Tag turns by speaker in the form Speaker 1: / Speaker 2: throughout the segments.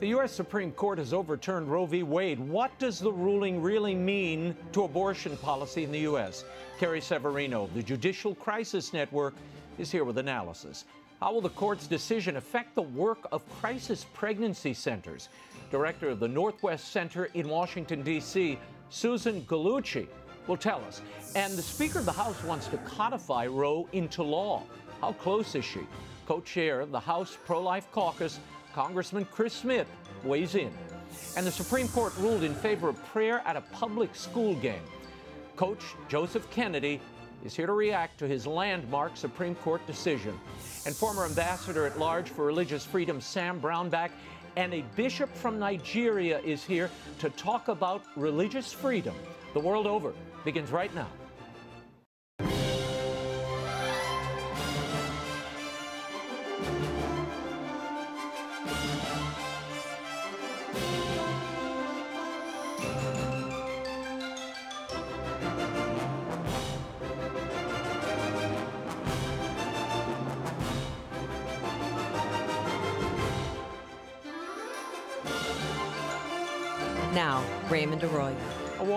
Speaker 1: The U.S. Supreme Court has overturned Roe v. Wade. What does the ruling really mean to abortion policy in the U.S.? Carrie Severino, the Judicial Crisis Network, is here with analysis. How will the court's decision affect the work of crisis pregnancy centers? Director of the Northwest Center in Washington, D.C., Susan Gallucci, will tell us. And the Speaker of the House wants to codify Roe into law. How close is she? Co chair of the House Pro Life Caucus, Congressman Chris Smith, weighs in. And the Supreme Court ruled in favor of prayer at a public school game. Coach Joseph Kennedy is here to react to his landmark Supreme Court decision. And former ambassador at large for religious freedom Sam Brownback and a bishop from Nigeria is here to talk about religious freedom the world over. Begins right now.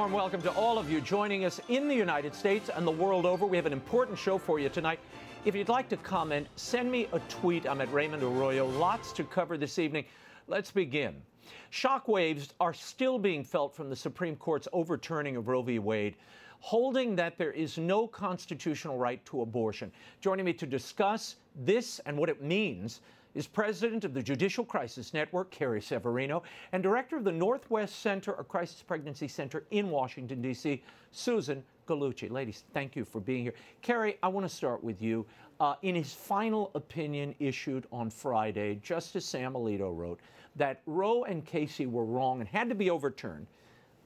Speaker 1: Warm welcome to all of you joining us in the United States and the world over. We have an important show for you tonight. If you'd like to comment, send me a tweet. I'm at Raymond Arroyo. Lots to cover this evening. Let's begin. Shockwaves are still being felt from the Supreme Court's overturning of Roe v. Wade, holding that there is no constitutional right to abortion. Joining me to discuss this and what it means is president of the Judicial Crisis Network, Carrie Severino, and director of the Northwest Center, a crisis pregnancy center in Washington, D.C., Susan Gallucci. Ladies, thank you for being here. Carrie, I want to start with you. Uh, in his final opinion issued on Friday, Justice Sam Alito wrote that Roe and Casey were wrong and had to be overturned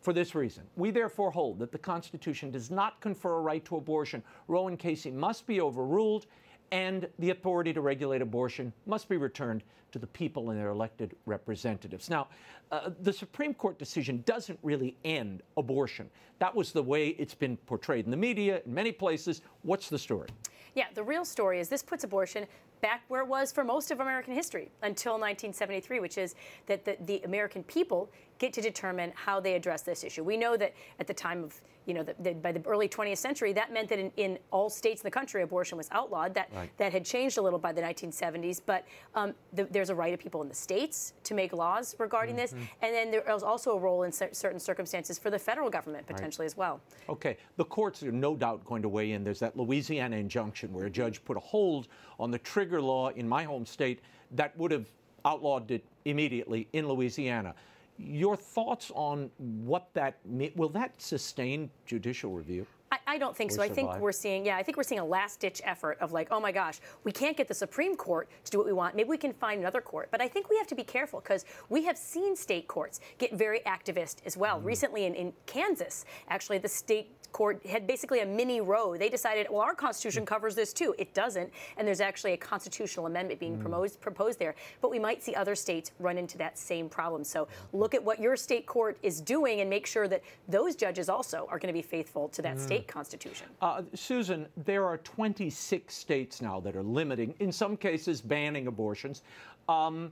Speaker 1: for this reason. We therefore hold that the Constitution does not confer a right to abortion. Roe and Casey must be overruled and the authority to regulate abortion must be returned to the people and their elected representatives. Now, uh, the Supreme Court decision doesn't really end abortion. That was the way it's been portrayed in the media, in many places. What's the story?
Speaker 2: Yeah, the real story is this puts abortion back where it was for most of American history until 1973, which is that the, the American people get to determine how they address this issue. We know that at the time of you know, the, the, by the early 20th century, that meant that in, in, all states in the country, abortion was outlawed. That right. that had changed a little by the 1970s, but um, the, there's a right of people in the states to make laws regarding mm-hmm. this, and then there is also a role in certain circumstances for the federal government potentially right. as well.
Speaker 1: Okay, the courts are no doubt going to weigh in. There's that Louisiana injunction where a judge put a hold on the trigger law in my home state that would have outlawed it immediately in Louisiana. Your thoughts on what that will that sustain judicial review?
Speaker 2: I, I don't think so. Survive. I think we're seeing, yeah, I think we're seeing a last ditch effort of like, oh my gosh, we can't get the Supreme Court to do what we want. Maybe we can find another court. But I think we have to be careful because we have seen state courts get very activist as well. Mm. Recently in, in Kansas, actually, the state court had basically a mini Roe. They decided, well, our Constitution mm. covers this too. It doesn't, and there's actually a constitutional amendment being mm. proposed, proposed there. But we might see other states run into that same problem. So look at what your state court is doing and make sure that those judges also are going to be faithful to that mm. state constitution.
Speaker 1: Uh, Susan, there are 26 states now that are limiting, in some cases, banning abortions. Um,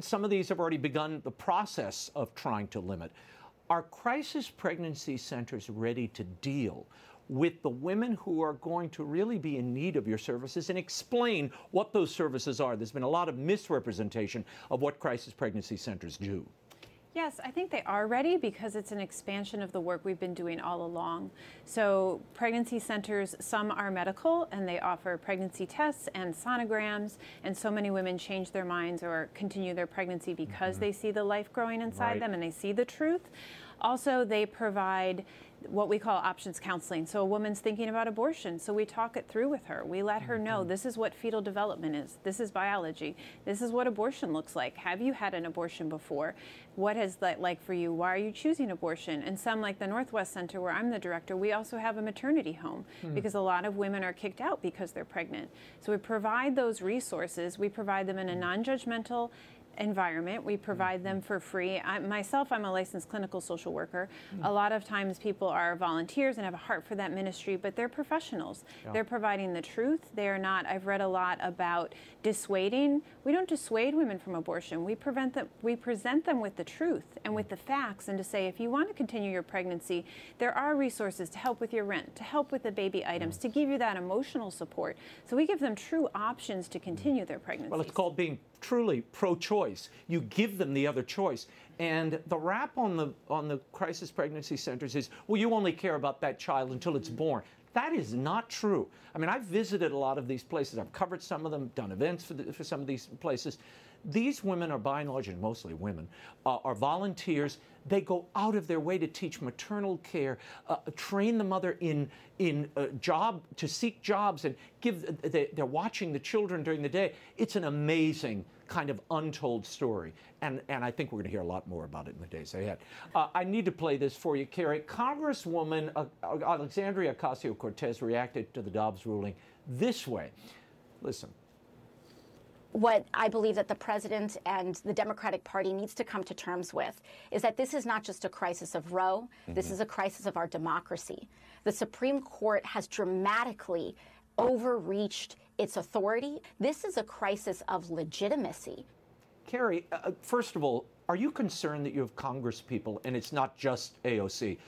Speaker 1: some of these have already begun the process of trying to limit. Are crisis pregnancy centers ready to deal with the women who are going to really be in need of your services and explain what those services are? There's been a lot of misrepresentation of what crisis pregnancy centers do.
Speaker 3: Yes, I think they are ready because it's an expansion of the work we've been doing all along. So, pregnancy centers, some are medical and they offer pregnancy tests and sonograms, and so many women change their minds or continue their pregnancy because mm-hmm. they see the life growing inside right. them and they see the truth. Also, they provide what we call options counseling. So a woman's thinking about abortion, so we talk it through with her. We let her know mm-hmm. this is what fetal development is. This is biology. This is what abortion looks like. Have you had an abortion before? What is that like for you? Why are you choosing abortion? And some like the Northwest Center where I'm the director, we also have a maternity home mm. because a lot of women are kicked out because they're pregnant. So we provide those resources. We provide them in a hmm. non-judgmental environment. We provide them for free. I, myself, I'm a licensed clinical social worker. Mm-hmm. A lot of times people are volunteers and have a heart for that ministry, but they're professionals. Yeah. They're providing the truth. They are not, I've read a lot about dissuading. We don't dissuade women from abortion. We prevent them, we present them with the truth and with the facts and to say, if you want to continue your pregnancy, there are resources to help with your rent, to help with the baby items, to give you that emotional support. So we give them true options to continue their pregnancy.
Speaker 1: Well, it's called being truly pro-choice. You give them the other choice. And the rap on the on the crisis pregnancy centers is, well, you only care about that child until it's born. That is not true. I mean, I've visited a lot of these places. I've covered some of them, done events for, the, for some of these places. These women are by and large, and mostly women, uh, are volunteers. They go out of their way to teach maternal care, uh, train the mother in in a job to seek jobs, and give. They, they're watching the children during the day. It's an amazing kind of untold story, and and I think we're going to hear a lot more about it in the days ahead. Uh, I need to play this for you, Carrie. Congresswoman uh, Alexandria Ocasio Cortez reacted to the Dobbs ruling this way. Listen
Speaker 4: what I believe that the president and the Democratic Party needs to come to terms with is that this is not just a crisis of Roe, mm-hmm. this is a crisis of our democracy. The Supreme Court has dramatically overreached its authority. This is a crisis of legitimacy.
Speaker 1: Carrie, uh, first of all, are you concerned that you have Congress people, and it's not just AOC,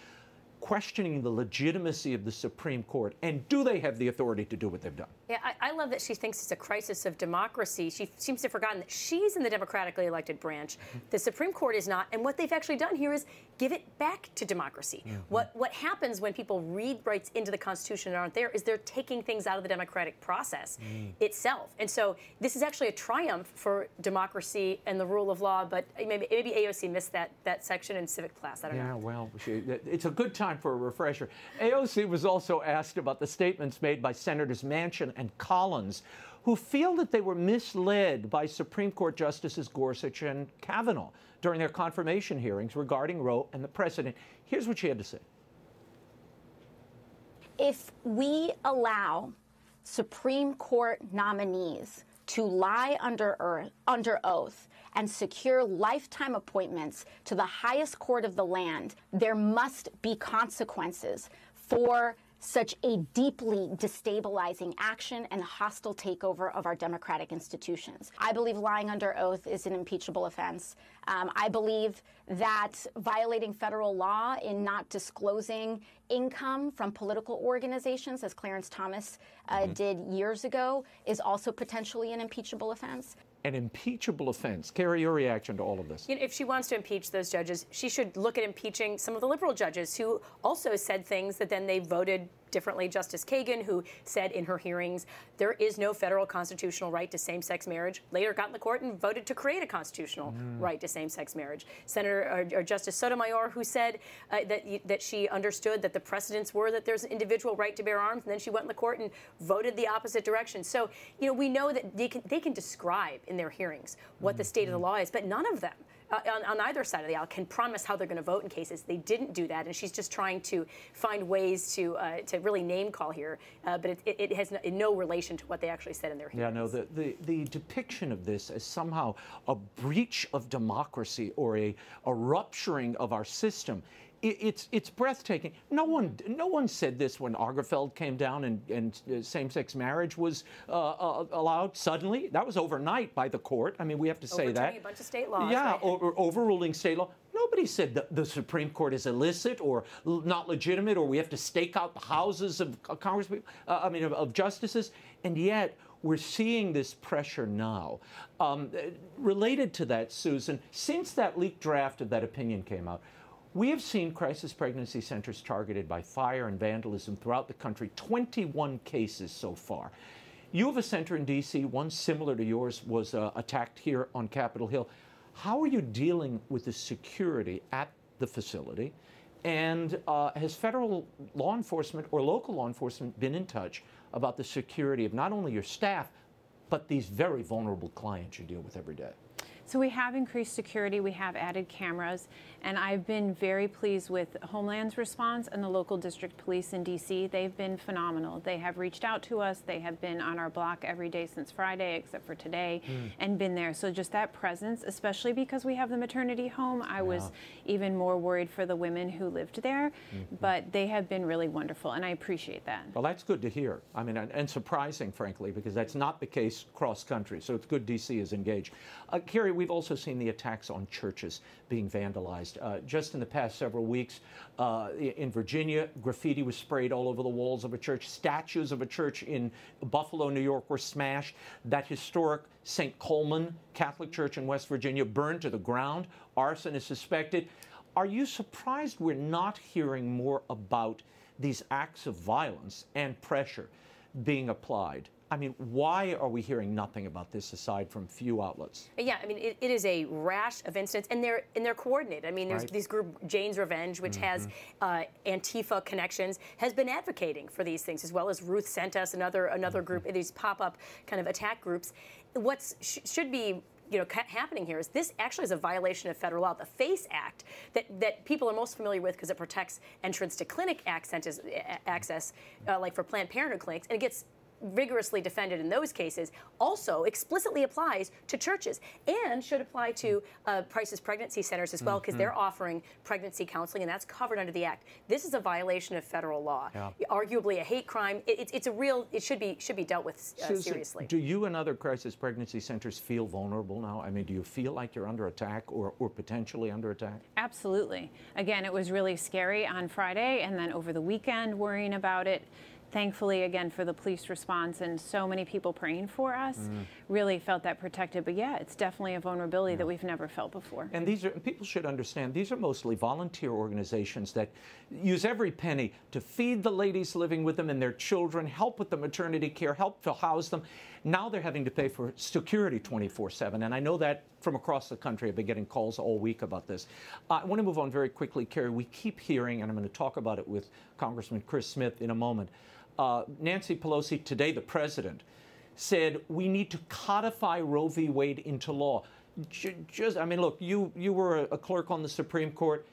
Speaker 1: questioning the legitimacy of the Supreme Court, and do they have the authority to do what they've done?
Speaker 2: Yeah, I, I, love that she thinks it's a crisis of democracy. She seems to have forgotten that she's in the democratically elected branch. Mm-hmm. The Supreme Court is not, and what they've actually done here is give it back to democracy. Mm-hmm. What what happens when people read rights into the Constitution and aren't there is they're taking things out of the democratic process mm. itself. And so this is actually a triumph for democracy and the rule of law. But maybe, maybe AOC missed that that section in civic class. I don't
Speaker 1: yeah,
Speaker 2: know.
Speaker 1: Yeah, well, she, it's a good time for a refresher. AOC was also asked about the statements made by Senators Manchin and Collins, who feel that they were misled by Supreme Court Justices Gorsuch and Kavanaugh during their confirmation hearings regarding Roe and the precedent. Here's what she had to say.
Speaker 4: If we allow Supreme Court nominees to lie under, earth, under oath and secure lifetime appointments to the highest court of the land, there must be consequences for such a deeply destabilizing action and hostile takeover of our democratic institutions. I believe lying under oath is an impeachable offense. Um, I believe that violating federal law in not disclosing income from political organizations, as Clarence Thomas uh, mm-hmm. did years ago, is also potentially an impeachable offense
Speaker 1: an impeachable offense. Carrie, your reaction to all of this?
Speaker 2: You know, if she wants to impeach those judges, she should look at impeaching some of the liberal judges who also said things that then they voted differently. Justice Kagan, who said in her hearings, there is no federal constitutional right to same sex marriage, later got in the court and voted to create a constitutional mm. right to same sex marriage. Senator or, or Justice Sotomayor, who said uh, that, that she understood that the precedents were that there's an individual right to bear arms, and then she went in the court and voted the opposite direction. So, you know, we know that they can, they can describe in their hearings what mm-hmm. the state of the law is, but none of them uh, on, on, either side of the aisle can promise how they're going to vote in cases. They didn't do that, and she's just trying to find ways to uh, to really name call here. Uh, but it, it, it has no, no, relation to what they actually said in their hearings.
Speaker 1: Yeah, no, the, the, the depiction of this as somehow a breach of democracy or a, a rupturing of our system it's it's breathtaking. No one no one said this when Obergefell came down and, and uh, same-sex marriage was uh, uh, allowed suddenly. That was overnight by the court. I mean, we have to say that.
Speaker 2: a bunch of state laws.
Speaker 1: Yeah,
Speaker 2: right?
Speaker 1: over, overruling state law. Nobody said that the Supreme Court is illicit or not legitimate, or we have to stake out the houses of uh, Congress. Uh, I mean, of, of, justices, and yet. We're seeing this pressure now. Um, related to that, Susan, since that leaked draft of that opinion came out, we have seen crisis pregnancy centers targeted by fire and vandalism throughout the country, 21 cases so far. You have a center in D.C., one similar to yours was uh, attacked here on Capitol Hill. How are you dealing with the security at the facility? And uh, has federal law enforcement or local law enforcement been in touch about the security of not only your staff, but these very vulnerable clients you deal with every day?
Speaker 3: So we have increased security, we have added cameras, and I've been very pleased with Homeland's response and the local district police in DC. They've been phenomenal. They have reached out to us, they have been on our block every day since Friday, except for today, mm. and been there. So just that presence, especially because we have the maternity home, I yeah. was even more worried for the women who lived there, mm-hmm. but they have been really wonderful, and I appreciate that.
Speaker 1: Well, that's good to hear. I mean, and, and surprising, frankly, because that's not the case cross country. So it's good DC is engaged. Uh, Carrie, we've also seen the attacks on churches being vandalized. Uh, just in the past several weeks, uh, in Virginia, graffiti was sprayed all over the walls of a church. Statues of a church in Buffalo, New York were smashed. That historic St. Colman Catholic Church in West Virginia burned to the ground. Arson is suspected. Are you surprised we're not hearing more about these acts of violence and pressure being applied? I mean, why are we hearing nothing about this aside from few outlets?
Speaker 2: Yeah, I mean, it, it is a rash of incidents, and they're and they're coordinated. I mean, there's right. this group, Jane's Revenge, which mm-hmm. has uh, Antifa connections, has been advocating for these things, as well as Ruth sent us another another mm-hmm. group, these pop up kind of attack groups. What sh- should be you know happening here is this actually is a violation of federal law. The FACE Act that, that people are most familiar with because it protects entrance to clinic access, access uh, like for Planned Parenthood clinics, and it gets vigorously defended in those cases also explicitly applies to churches and should apply to uh, crisis pregnancy centers as well because mm-hmm. they're offering pregnancy counseling and that's covered under the act. This is a violation of federal law, yeah. arguably a hate crime. It, it's a real. It should be should be dealt with uh, Susan, seriously.
Speaker 1: Do you and other crisis pregnancy centers feel vulnerable now? I mean, do you feel like you're under attack or, or potentially under attack?
Speaker 3: Absolutely. Again, it was really scary on Friday, and then over the weekend, worrying about it thankfully again for the police response and so many people praying for us mm. really felt that protected. But yeah it's definitely a vulnerability yeah. that we've never felt before.
Speaker 1: And these are people should understand these are mostly volunteer organizations that use every penny to feed the ladies living with them and their children help with the maternity care help to house them. Now they're having to pay for security 24-7 and i know that from across the country. I've been getting calls all week about this. Uh, i want to move on very quickly carrie. We keep hearing and i'm going to talk about it with congressman chris smith in a moment uh, Nancy Pelosi, today the president, said we need to codify Roe v. Wade into law. Just, I mean, look, you, you were a clerk on the Supreme Court.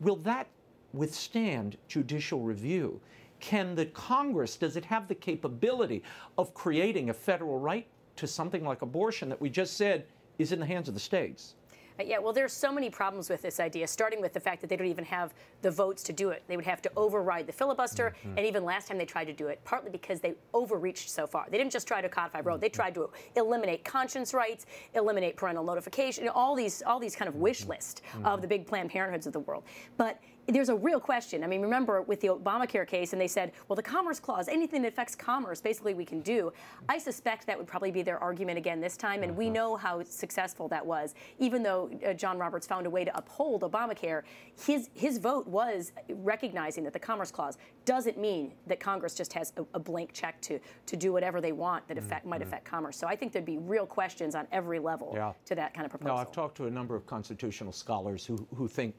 Speaker 1: Will that withstand judicial review? Can the Congress, does it have the capability of creating a federal right to something like abortion that we just said is in the hands of the states?
Speaker 2: Uh, yeah, well, there's so many problems with this idea, starting with the fact that they don't even have the votes to do it. They would have to override the filibuster, mm-hmm. and even last time they tried to do it, partly because they overreached so far. They didn't just try to codify Roe; they mm-hmm. tried to eliminate conscience rights, eliminate parental notification, all these all these kind of wish list mm-hmm. of the big Planned Parenthoods of the world. But there's a real question. I mean, remember with the Obamacare case, and they said, well, the Commerce Clause, anything that affects commerce, basically we can do. I suspect that would probably be their argument again this time, and we uh-huh. know how successful that was. Even though uh, John Roberts found a way to uphold Obamacare, his his vote was recognizing that the Commerce Clause doesn't mean that Congress just has a, a blank check to to do whatever they want that affect, mm-hmm. might affect commerce. So I think there'd be real questions on every level yeah. to that kind of proposal.
Speaker 1: No, I've talked to a number of constitutional scholars who who think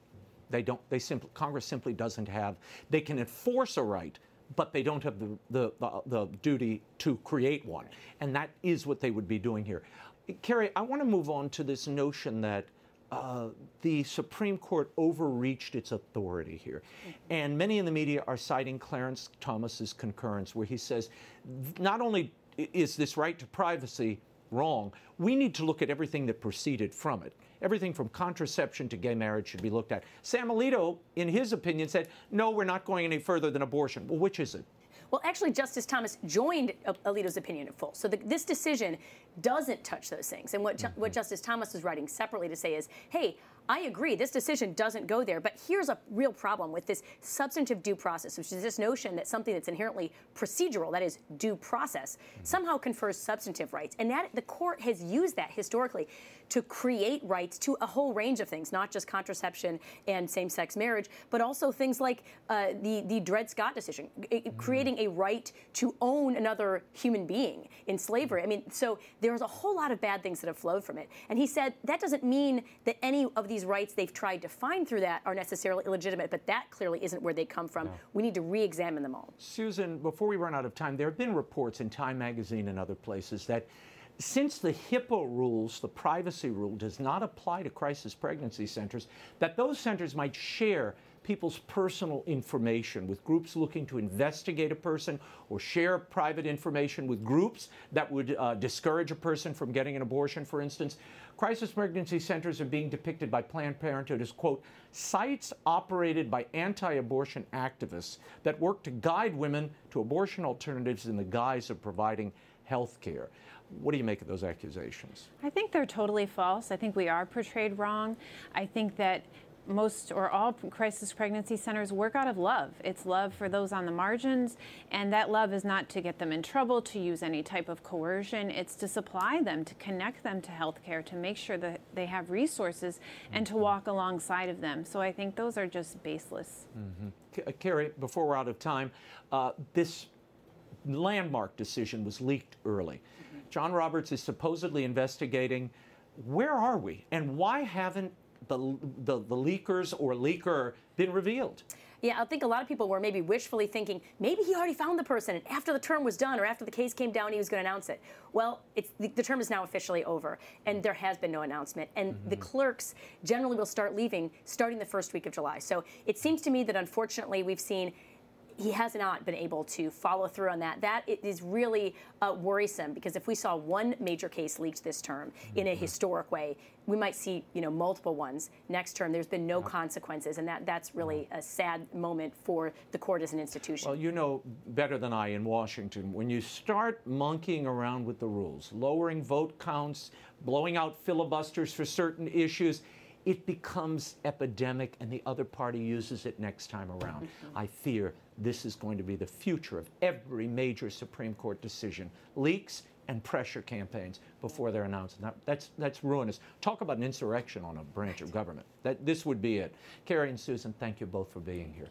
Speaker 1: they don't. They simply Congress simply doesn't have. They can enforce a right, but they don't have the, the, the, the, duty to create one. And that is what they would be doing here. Carrie, I want to move on to this notion that uh, the Supreme Court overreached its authority here. And many in the media are citing Clarence Thomas's concurrence, where he says not only is this right to privacy wrong, we need to look at everything that proceeded from it. Everything from contraception to gay marriage should be looked at. Sam Alito, in his opinion, said, no, we're not going any further than abortion. Well, which is it?
Speaker 2: Well, actually, Justice Thomas joined Alito's opinion in full. So the, this decision doesn't touch those things. And what, mm-hmm. what Justice Thomas was writing separately to say is, hey, I agree, this decision doesn't go there, but here's a real problem with this substantive due process, which is this notion that something that's inherently procedural, that is due process, somehow confers substantive rights. And that the court has used that historically to create rights to a whole range of things, not just contraception and same-sex marriage, but also things like uh, the the Dred Scott decision, mm. creating a right to own another human being in slavery. I mean, so there's a whole lot of bad things that have flowed from it. And he said that doesn't mean that any of these rights they've tried to find through that are necessarily illegitimate, but that clearly isn't where they come from. No. We need to re-examine them all.
Speaker 1: Susan, before we run out of time, there have been reports in Time magazine and other places that since the HIPAA rules, the privacy rule, does not apply to crisis pregnancy centers, that those centers might share people's personal information with groups looking to investigate a person or share private information with groups that would uh, discourage a person from getting an abortion, for instance. Crisis pregnancy centers are being depicted by Planned Parenthood as, quote, sites operated by anti abortion activists that work to guide women to abortion alternatives in the guise of providing health care. What do you make of those accusations?
Speaker 3: I think they're totally false. I think we are portrayed wrong. I think that most or all crisis pregnancy centers work out of love. It's love for those on the margins, and that love is not to get them in trouble, to use any type of coercion. It's to supply them, to connect them to healthcare, to make sure that they have resources, and to walk alongside of them. So I think those are just baseless.
Speaker 1: Mm-hmm. Carrie, before we're out of time, uh, this landmark decision was leaked early. John Roberts is supposedly investigating. Where are we, and why haven't the, the, the leakers or leaker been revealed?
Speaker 2: Yeah, I think a lot of people were maybe wishfully thinking maybe he already found the person, and after the term was done or after the case came down, he was going to announce it. Well, the, the, term is now officially over, and there has been no announcement. And mm-hmm. the clerks generally will start leaving starting the first week of July. So it seems to me that unfortunately we've seen he has not been able to follow through on that. That is really uh, worrisome because if we saw one major case leaked this term in a mm-hmm. historic way, we might see you know multiple ones next term. There's been no consequences, and that that's really a sad moment for the court as an institution.
Speaker 1: Well, you know better than I in Washington when you start monkeying around with the rules, lowering vote counts, blowing out filibusters for certain issues it becomes epidemic and the other party uses it next time around. Mm-hmm. I fear this is going to be the future of every major Supreme Court decision. Leaks and pressure campaigns before they're announced. Now, that's, that's ruinous. Talk about an insurrection on a branch of government. That, this would be it. Carrie and Susan, thank you both for being here.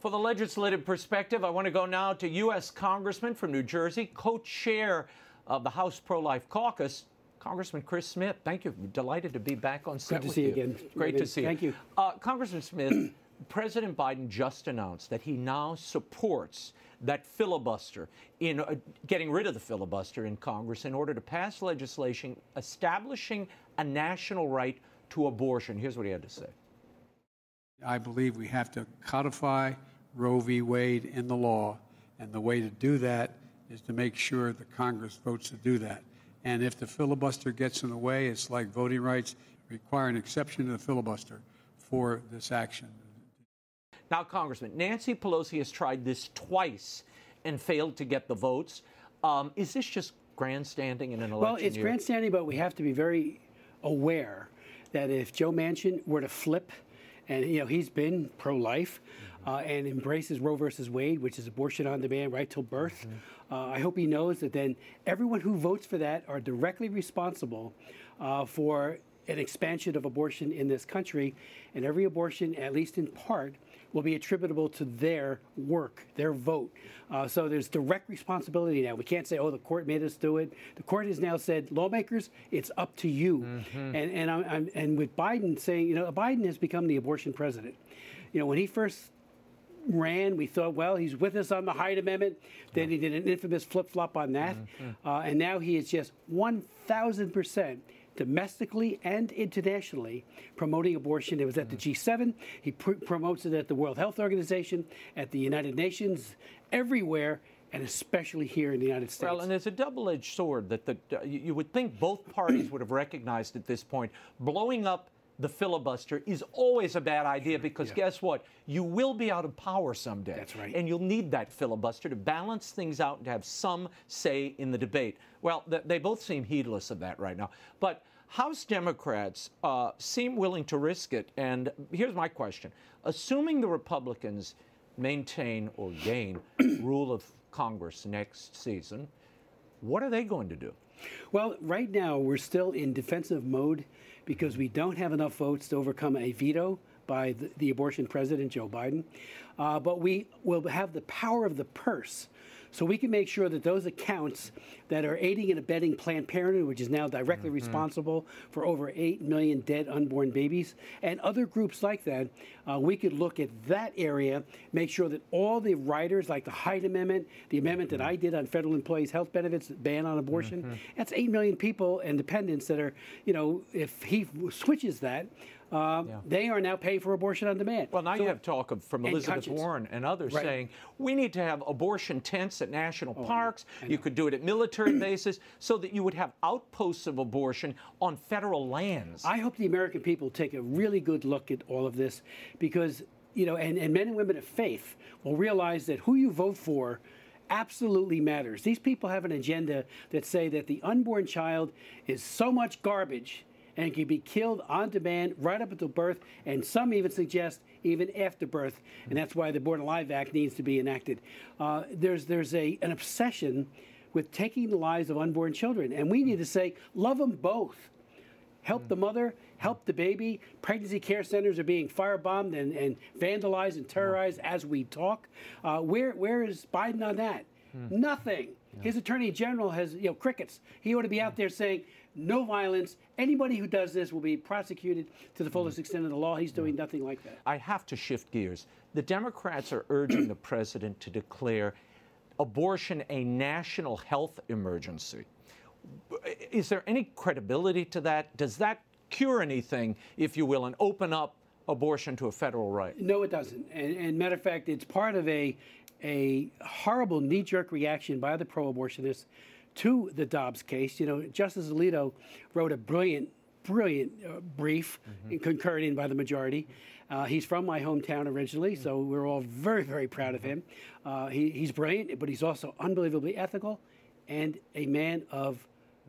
Speaker 1: For the legislative perspective, I want to go now to U.S. Congressman from New Jersey, co chair of the House Pro Life Caucus, Congressman Chris Smith, thank you. Delighted to be back on set
Speaker 5: Good to
Speaker 1: with
Speaker 5: see
Speaker 1: you.
Speaker 5: again.
Speaker 1: Great to see you.
Speaker 5: Thank you.
Speaker 1: Uh, Congressman Smith, President Biden just announced that he now supports that filibuster in uh, getting rid of the filibuster in Congress in order to pass legislation establishing a national right to abortion. Here's what he had to say.
Speaker 6: I believe we have to codify Roe v. Wade in the law, and the way to do that is to make sure the Congress votes to do that. And if the filibuster gets in the way, it's like voting rights require an exception to the filibuster for this action.
Speaker 1: Now, Congressman, Nancy Pelosi has tried this twice and failed to get the votes. Um, is this just grandstanding in an election
Speaker 5: Well, it's
Speaker 1: year?
Speaker 5: grandstanding, but we have to be very aware that if Joe Manchin were to flip, and you know he's been pro-life mm-hmm. uh, and embraces Roe versus Wade, which is abortion on demand, right till birth. Mm-hmm uh, I hope he knows that then everyone who votes for that are directly responsible uh, for an expansion of abortion in this country, and every abortion, at least in part, will be attributable to their work, their vote. Uh, so there's direct responsibility now. We can't say, "Oh, the court made us do it." The court has now said, "Lawmakers, it's up to you." Mm-hmm. And and I'm, I'm, and with Biden saying, you know, Biden has become the abortion president. You know, when he first ran. We thought, well, he's with us on the Hyde Amendment. Then he did an infamous flip flop on that. Mm-hmm. Uh, and now he is just 1,000% domestically and internationally promoting abortion. It was at the mm-hmm. G7. He pr- promotes it at the World Health Organization, at the United Nations, everywhere. And especially here in the United States.
Speaker 1: Well, and there's a double-edged sword that the, you would think both parties would have recognized at this point. Blowing up the filibuster is always a bad idea because yeah. guess what? You will be out of power someday.
Speaker 5: That's right.
Speaker 1: And you'll need that filibuster to balance things out and to have some say in the debate. Well, th- they both seem heedless of that right now. But House Democrats uh, seem willing to risk it. And here's my question Assuming the Republicans maintain or gain rule of Congress next season, what are they going to do?
Speaker 5: Well, right now we're still in defensive mode because we don't have enough votes to overcome a veto by the, the abortion president, Joe Biden. Uh, but we will have the power of the purse. So we can make sure that those accounts that are aiding and abetting Planned Parenthood, which is now directly mm-hmm. responsible for over 8 million dead unborn babies, and other groups like that, uh, we could look at that area, make sure that all the riders, like the Hyde Amendment, the amendment that I did on federal employees' health benefits, ban on abortion, mm-hmm. that's 8 million people and dependents that are, you know, if he switches that, uh, yeah. they are now paying for abortion on demand.
Speaker 1: Well, now so, you have talk of, from Elizabeth Warren and others right. saying we need to have abortion tents at national oh, parks. You could do it at military bases so that you would have outposts of abortion on federal lands.
Speaker 5: I hope the American people take a really good look at all of this because, you know, and, and men and women of faith will realize that who you vote for absolutely matters. These people have an agenda that say that the unborn child is so much garbage and can be killed on demand right up until birth, and some even suggest even after birth, and that's why the Born Alive Act needs to be enacted. Uh, there's there's a an obsession with taking the lives of unborn children, and we need to say love them both. Help the mother, help the baby. Pregnancy care centers are being firebombed and, and vandalized and terrorized as we talk. Uh, where where is Biden on that? Hmm. Nothing. His attorney general has, you know, crickets. He ought to be out there saying, no violence. Anybody who does this will be prosecuted to the fullest mm. extent of the law. He's doing mm. nothing like that.
Speaker 1: I have to shift gears. The Democrats are urging the president to declare abortion a national health emergency. Is there any credibility to that? Does that cure anything, if you will, and open up abortion to a federal right?
Speaker 5: No, it doesn't. And, and matter of fact, it's part of a a horrible knee-jerk reaction by the pro-abortionists to the Dobbs case. You know, Justice Alito wrote a brilliant, brilliant uh, brief mm-hmm. concurred by the majority. Uh, he's from my hometown originally, so mm-hmm. we're all very, very proud of him. Uh, he, he's brilliant, but he's also unbelievably ethical and a man of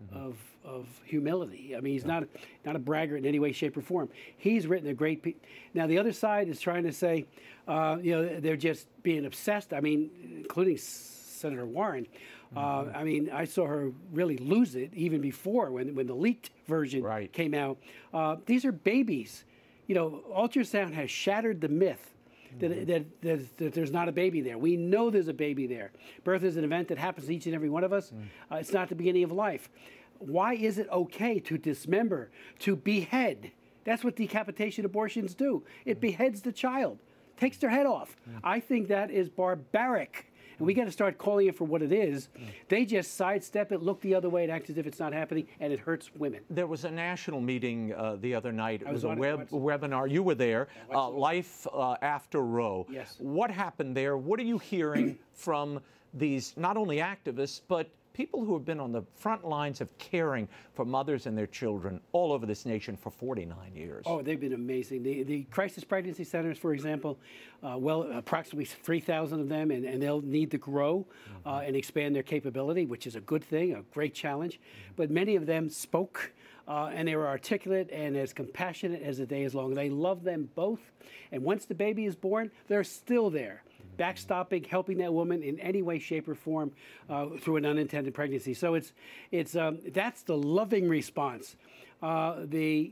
Speaker 5: mm-hmm. of, of humility. I mean, he's yeah. not not a braggart in any way, shape, or form. He's written a great. Pe- now, the other side is trying to say, uh, you know, they're just being obsessed. I mean, including Senator Warren. Uh, I mean, I saw her really lose it even before when, when the leaked version right. came out. Uh, these are babies. You know, ultrasound has shattered the myth that, mm-hmm. that, that, that, there's not a baby there. We know there's a baby there. Birth is an event that happens to each and every one of us. Mm. Uh, it's not the beginning of life. Why is it okay to dismember, to behead? That's what decapitation abortions do. It mm. beheads the child, takes their head off. Mm. I think that is barbaric and we got to start calling it for what it is. They just sidestep it, look the other way, and act as if it's not happening, and it hurts women.
Speaker 1: There was a national meeting uh, the other night. It was, was a web, webinar. You were there. Uh, Life uh, After Roe.
Speaker 5: Yes.
Speaker 1: What happened there? What are you hearing from these not only activists but people who have been on the front lines of caring for mothers and their children all over this nation for 49 years.
Speaker 5: Oh, they've been amazing. The, the crisis pregnancy centers, for example, uh, well, approximately 3,000 of them, and, and, they'll need to grow uh, mm-hmm. uh, and expand their capability, which is a good thing, a great challenge. Mm-hmm. But many of them spoke. Uh, and they were articulate and as compassionate as the day is long. They love them both. And once the baby is born, they're still there backstopping, helping that woman in any way, shape, or form uh, through an unintended pregnancy. So it's it's um, that's the loving response. Uh, the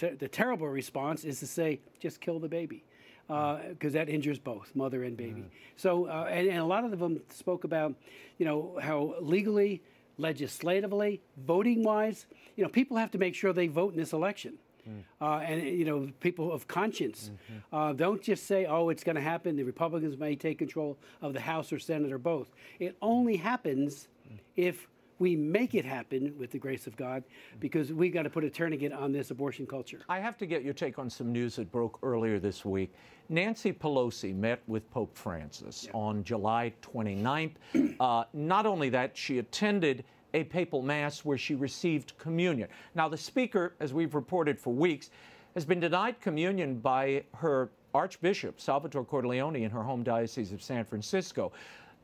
Speaker 5: the terrible response is to say just kill the baby because uh, that injures both mother and baby. Mm. So uh, and, and a lot of them spoke about you know how legally, legislatively, voting wise, you know people have to make sure they vote in this election. Mm. Uh, and you know, people of conscience mm-hmm. uh, don't just say, "Oh, it's going to happen." The Republicans may take control of the House or Senate or both. It only happens mm. if we make it happen with the grace of God, because we've got to put a tourniquet on this abortion culture.
Speaker 1: I have to get your take on some news that broke earlier this week. Nancy Pelosi met with Pope Francis yeah. on July 29th. Uh, not only that, she attended a papal mass where she received communion. Now, the speaker, as we've reported for weeks, has been denied communion by her Archbishop, Salvatore Cordileone, in her home diocese of San Francisco.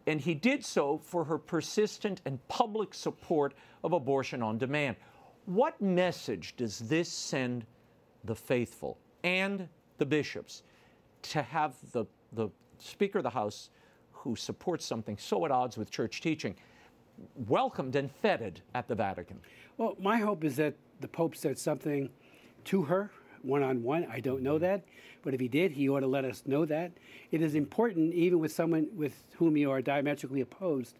Speaker 1: And he did so for her persistent and public support of abortion on demand. What message does this send the faithful and the bishops to have the, the Speaker of the House who supports something so at odds with church teaching? Welcomed and feted at the Vatican.
Speaker 5: Well, my hope is that the Pope said something to her one on one. I don't know that, but if he did, he ought to let us know that. It is important, even with someone with whom you are diametrically opposed,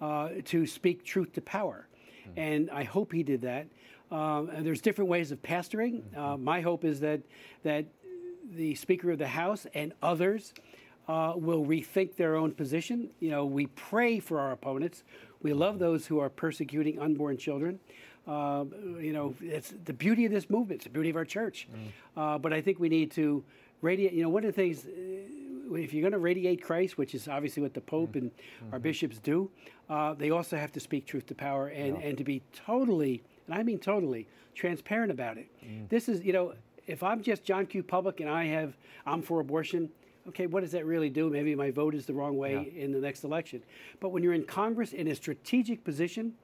Speaker 5: uh, to speak truth to power. Mm-hmm. And I hope he did that. Um, there's different ways of pastoring. Mm-hmm. Uh, my hope is that that the Speaker of the House and others uh, will rethink their own position. You know, we pray for our opponents. We love those who are persecuting unborn children. Uh, you know, it's the beauty of this movement. It's the beauty of our church. Mm. Uh, but I think we need to radiate. You know, one of the things, uh, if you're going to radiate Christ, which is obviously what the Pope mm. and mm-hmm. our bishops do, uh, they also have to speak truth to power and, yeah. and to be totally, and I mean totally, transparent about it. Mm. This is, you know, if I'm just John Q. Public and I have, I'm for abortion, okay, what does that really do? Maybe my vote is the wrong way yeah. in the next election. But when you're in Congress in a strategic position,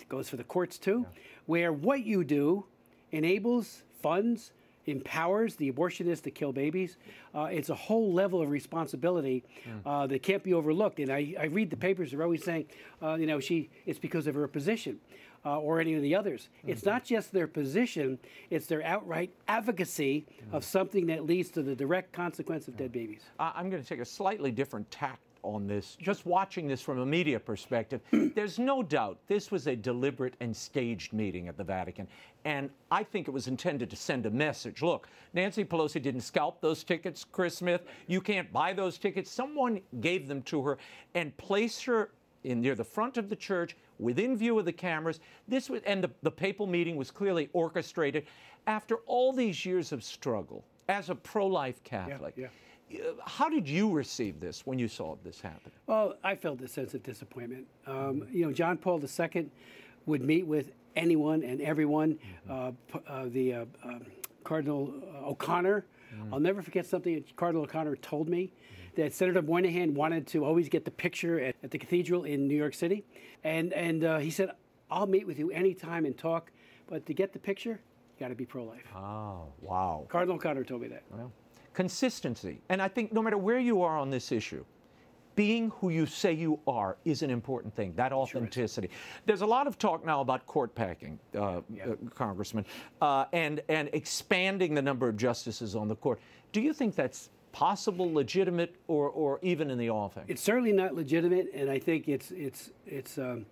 Speaker 5: it goes for the courts too, yeah. where what you do enables, funds, empowers the abortionists to kill babies. Uh, it's a whole level of responsibility uh, that can't be overlooked. And I, I, read the papers; they're always saying, uh, you know, she it's because of her position. Uh, or any of the others. Mm-hmm. It's not just their position, it's their outright advocacy mm-hmm. of something that leads to the direct consequence of dead babies.
Speaker 1: I'm going to take a slightly different tack on this, just watching this from a media perspective, there's no doubt this was a deliberate and staged meeting at the Vatican. And I think it was intended to send a message. Look, Nancy Pelosi didn't scalp those tickets, Chris Smith. You can't buy those tickets. Someone gave them to her and placed her in near the front of the church, within view of the cameras. This was, and the, the papal meeting was clearly orchestrated after all these years of struggle as a pro-life Catholic. Yeah, yeah how did you receive this when you saw this happen?
Speaker 5: Well, I felt a sense of disappointment. Um, you know, John Paul II would meet with anyone and everyone. Mm-hmm. Uh, uh, the uh, um, Cardinal O'Connor. Mm-hmm. I'll never forget something that Cardinal O'Connor told me. That Senator Moynihan wanted to always get the picture at, at the cathedral in New York City, and and uh, he said, "I'll meet with you anytime and talk, but to get the picture, you got to be pro-life."
Speaker 1: Oh, wow!
Speaker 5: Cardinal O'Connor told me that.
Speaker 1: Well consistency. And I think no matter where you are on this issue, being who you say you are is an important thing, that authenticity. Sure There's a lot of talk now about court packing, uh, yeah. uh, Congressman, uh, and, and expanding the number of justices on the court. Do you think that's possible, legitimate, or, or even in the offing?
Speaker 5: It's certainly not legitimate, and I think it's, it's, it's um,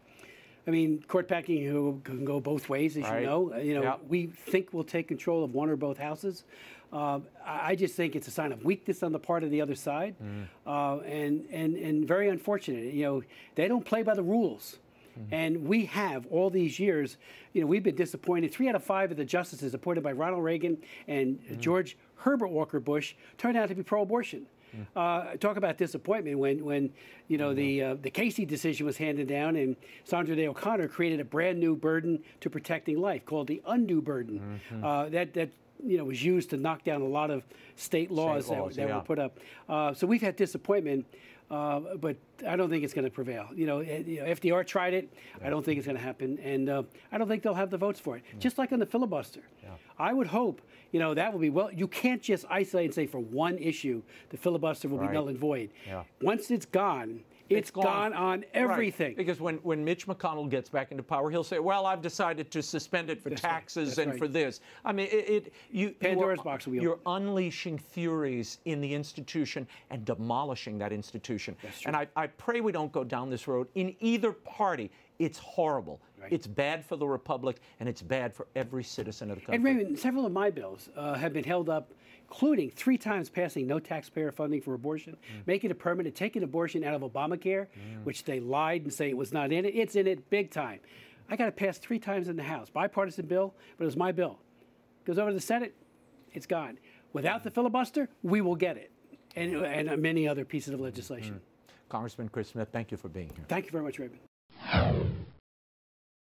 Speaker 5: I mean, court packing who can go both ways, as right. you know. You know, yep. we think we'll take control of one or both houses. Uh, I just think it's a sign of weakness on the part of the other side, mm. uh, and and and very unfortunate. You know, they don't play by the rules. Mm-hmm. And we have all these years, you know, we've been disappointed. Three out of five of the justices appointed by Ronald Reagan and mm-hmm. George Herbert Walker Bush turned out to be pro-abortion. Mm. Uh, talk about disappointment when, when you know, mm-hmm. the uh, the Casey decision was handed down, and Sandra Day O'Connor created a brand new burden to protecting life called the undue burden. Mm-hmm. Uh, that that you know was used to knock down a lot of state laws, state laws that, that yeah. were put up. Uh, so we've had disappointment. Uh, but I don't think it's going to prevail. You know, it, you know, FDR tried it. Yeah. I don't think it's going to happen, and uh, I don't think they'll have the votes for it. Mm. Just like on the filibuster, yeah. I would hope. You know, that will be well. You can't just isolate and say for one issue the filibuster will right. be null and void. Yeah. Once it's gone, it's, it's gone. gone. on everything.
Speaker 1: Right. Because when, when Mitch McConnell gets back into power, he'll say, "Well, I've decided to suspend it for That's taxes right. and right. for this." I mean, it, it you
Speaker 5: Pandora's box
Speaker 1: will You're unleashing theories in the institution and demolishing that institution. And I, I pray we don't go down this road in either party. It's horrible. Right. It's bad for the republic, and it's bad for every citizen of the country.
Speaker 5: And Raymond, several of my bills uh, have been held up including three times passing no taxpayer funding for abortion, mm. making it permanent, taking abortion out of Obamacare, mm. which they lied and say it was not in it. It's in it big time. I got it passed three times in the House, bipartisan bill, but it was my bill. Goes over to the Senate, it's gone. Without the filibuster, we will get it, and, and many other pieces of legislation. Mm.
Speaker 1: Congressman Chris Smith, thank you for being here.
Speaker 5: Thank you very much, Raymond.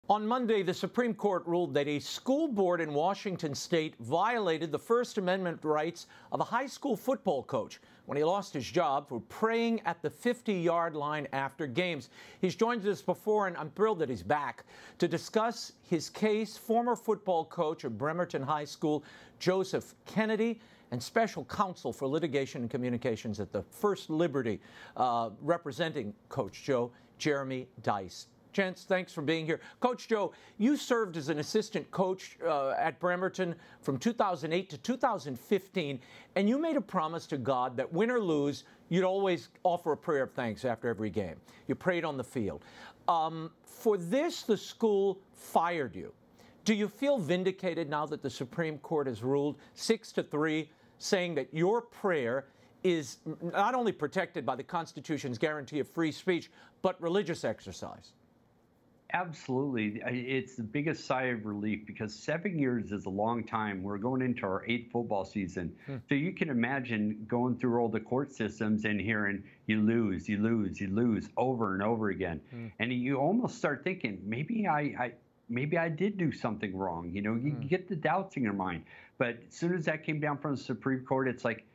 Speaker 1: On Monday, the Supreme Court ruled that a school board in Washington state violated the First Amendment rights of a high school football coach when he lost his job for praying at the 50 yard line after games. He's joined us before, and I'm thrilled that he's back to discuss his case. Former football coach of Bremerton High School, Joseph Kennedy and special counsel for litigation and communications at the First Liberty, uh, representing Coach Joe, Jeremy Dys. Gents, thanks for being here. Coach Joe, you served as an assistant coach uh, at Bremerton from 2008 to 2015, and you made a promise to God that win or lose, you'd always offer a prayer of thanks after every game. You prayed on the field. Um, for this, the school fired you. Do you feel vindicated now that the Supreme Court has ruled six to three, saying that your prayer is not only protected by the Constitution's guarantee of free speech, but religious exercise?
Speaker 7: Absolutely. It's the biggest sigh of relief because seven years is a long time. We're going into our eighth football season. Hmm. So you can imagine going through all the court systems and hearing you lose, you lose, you lose over and over again. Hmm. And you almost start thinking, maybe I, I maybe I did do something wrong. You know, you hmm. get the doubts in your mind. But as soon as that came down from the Supreme Court, it's like,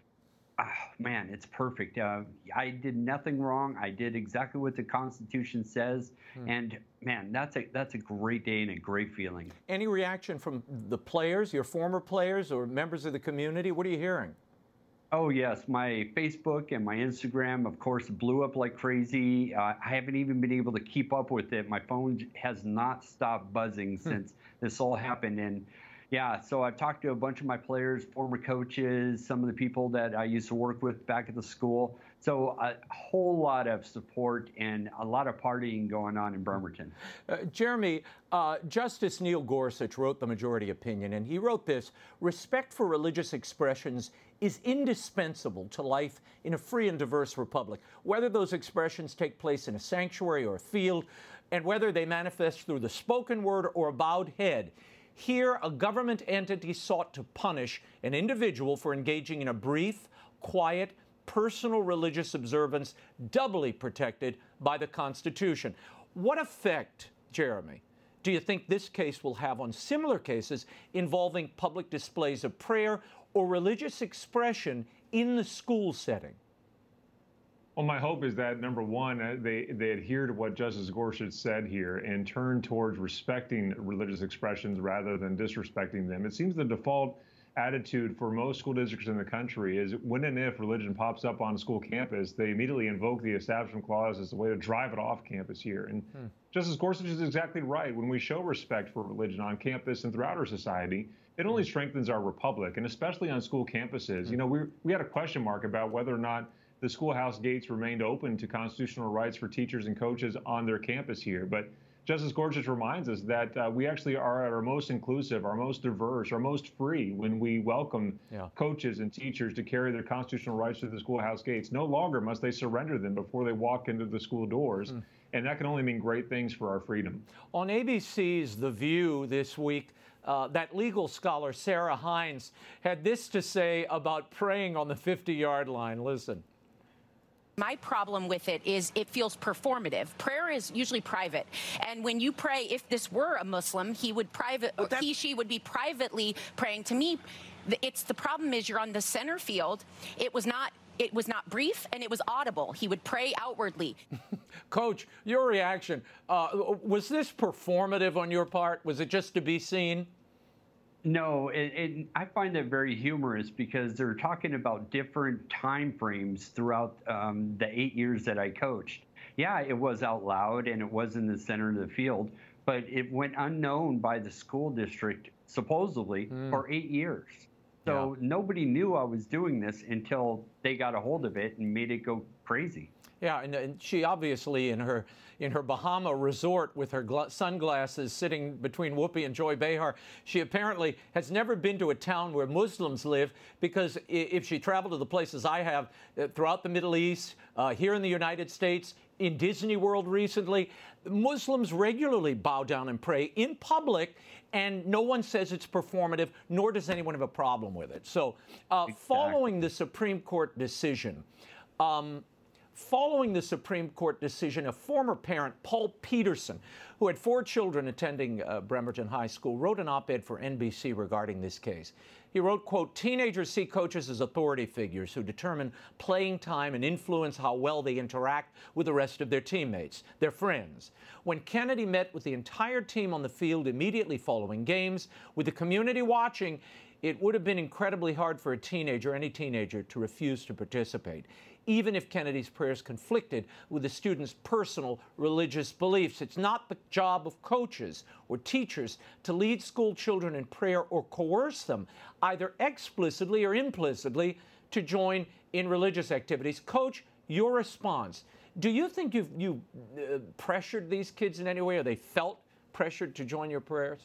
Speaker 7: oh, man, it's perfect. Uh, I did nothing wrong. I did exactly what the Constitution says, hmm. and man, that's a that's a great day and a great feeling.
Speaker 1: Any reaction from the players, your former players, or members of the community? What are you hearing?
Speaker 7: Oh yes, my Facebook and my Instagram, of course, blew up like crazy. Uh, I haven't even been able to keep up with it. My phone has not stopped buzzing hmm. since this all happened, and yeah, so I've talked to a bunch of my players, former coaches, some of the people that I used to work with back at the school. So a whole lot of support and a lot of partying going on in Bremerton.
Speaker 1: Uh, Jeremy, uh, Justice Neil Gorsuch wrote the majority opinion, and he wrote this Respect for religious expressions is indispensable to life in a free and diverse republic. Whether those expressions take place in a sanctuary or a field, and whether they manifest through the spoken word or a bowed head, here, a government entity sought to punish an individual for engaging in a brief, quiet, personal religious observance doubly protected by the Constitution. What effect, Jeremy, do you think this case will have on similar cases involving public displays of prayer or religious expression in the school setting?
Speaker 8: Well, my hope is that number one, uh, they, they adhere to what Justice Gorsuch said here and turn towards respecting religious expressions rather than disrespecting them. It seems the default attitude for most school districts in the country is when and if religion pops up on a school campus, they immediately invoke the Establishment Clause as a way to drive it off campus here. And hmm. Justice Gorsuch is exactly right. When we show respect for religion on campus and throughout our society, it only strengthens our republic, and especially on school campuses. Hmm. You know, we, we had a question mark about whether or not the schoolhouse gates remained open to constitutional rights for teachers and coaches on their campus here. But Justice Gorsuch reminds us that uh, we actually are at our most inclusive, our most diverse, our most free when we welcome yeah. coaches and teachers to carry their constitutional rights through the schoolhouse gates. No longer must they surrender them before they walk into the school doors. Mm. And that can only mean great things for our freedom.
Speaker 1: On ABC's The View this week, uh, that legal scholar Sarah Hines had this to say about praying on the 50 yard line. Listen.
Speaker 9: My problem with it is it feels performative. Prayer is usually private. And when you pray, if this were a Muslim, he would private, well, he, she would be privately praying to me. It's the problem is you're on the center field. It was not it was not brief and it was audible. He would pray outwardly.
Speaker 1: Coach, your reaction uh, was this performative on your part? Was it just to be seen?
Speaker 7: No, it, it, I find that very humorous because they're talking about different time frames throughout um, the eight years that I coached. Yeah, it was out loud and it was in the center of the field, but it went unknown by the school district supposedly mm. for eight years. So yeah. nobody knew I was doing this until they got a hold of it and made it go crazy.
Speaker 1: Yeah, and, and she obviously in her in her Bahama resort with her gla- sunglasses sitting between Whoopi and Joy Behar, she apparently has never been to a town where Muslims live because if she traveled to the places I have uh, throughout the Middle East, uh, here in the United States, in Disney World recently, Muslims regularly bow down and pray in public, and no one says it's performative, nor does anyone have a problem with it. So, uh, exactly. following the Supreme Court decision, um, Following the Supreme Court decision, a former parent, Paul Peterson, who had four children attending uh, Bremerton High School, wrote an op ed for NBC regarding this case. He wrote, quote, teenagers see coaches as authority figures who determine playing time and influence how well they interact with the rest of their teammates, their friends. When Kennedy met with the entire team on the field immediately following games, with the community watching, it would have been incredibly hard for a teenager, any teenager, to refuse to participate even if Kennedy's prayers conflicted with the students' personal religious beliefs. It's not the job of coaches or teachers to lead school children in prayer or coerce them, either explicitly or implicitly, to join in religious activities. Coach, your response. Do you think you've you uh, pressured these kids in any way, or they felt pressured to join your prayers?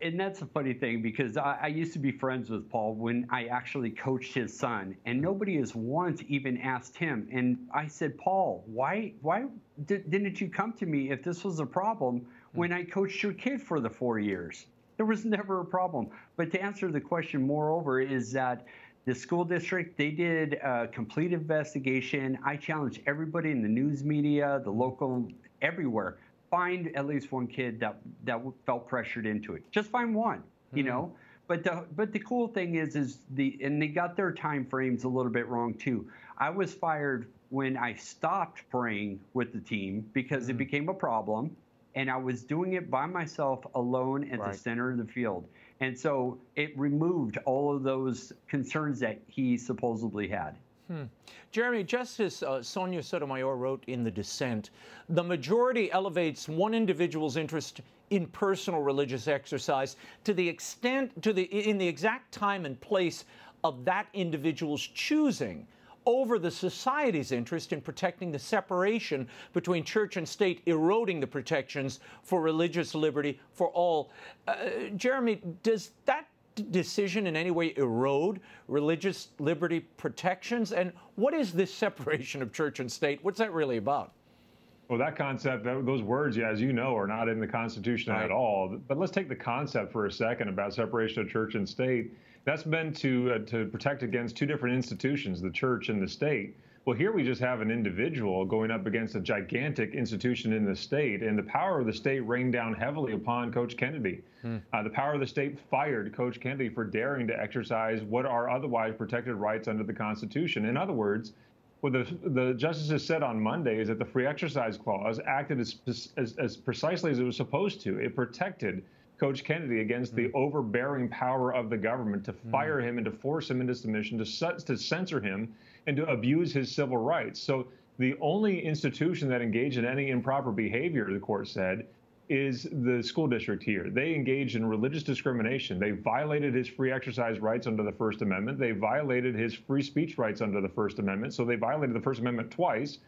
Speaker 7: And that's a funny thing because I, I, used to be friends with Paul when I actually coached his son, and nobody has once even asked him. And I said, Paul, why why didn't you come to me if this was a problem hmm. when I coached your kid for the four years? There was never a problem. But to answer the question, moreover, is that the school district they did a complete investigation. I challenged everybody in the news media, the local, everywhere find at least one kid that that felt pressured into it. Just find one, mm-hmm. you know. But the but the cool thing is is the and they got their time frames a little bit wrong too. I was fired when I stopped praying with the team because mm-hmm. it became a problem and I was doing it by myself alone at right. the center of the field. And so it removed all of those concerns that he supposedly had.
Speaker 1: Hmm. Jeremy, Justice uh, Sonia Sotomayor wrote in the dissent the majority elevates one individual's interest in personal religious exercise to the extent, to the, in the exact time and place of that individual's choosing over the society's interest in protecting the separation between church and state, eroding the protections for religious liberty for all. Uh, Jeremy, does that decision in any way erode religious liberty protections? And what is this separation of church and state? What's that really about?
Speaker 8: Well, that concept, those words, yeah, as you know, are not in the Constitution right. at all. But let's take the concept for a second about separation of church and state. That's meant to uh, to protect against two different institutions, the church and the state. Well, here we just have an individual going up against a gigantic institution in the state, and the power of the state rained down heavily upon Coach Kennedy. Hmm. Uh, the power of the state fired Coach Kennedy for daring to exercise what are otherwise protected rights under the Constitution. In other words, what the, the justices said on Monday is that the free exercise clause acted as, as, as precisely as it was supposed to. It protected Coach Kennedy against mm. the hmm. overbearing power of the government to hmm. fire mm. him and to force him into submission, to, to censor him and to abuse his civil rights. So the only institution that engaged in any improper behavior, the court said, is the school district here. They engaged in religious discrimination. They violated his free exercise rights under the First Amendment. They violated his free speech rights under the First Amendment. So they violated the First Amendment twice.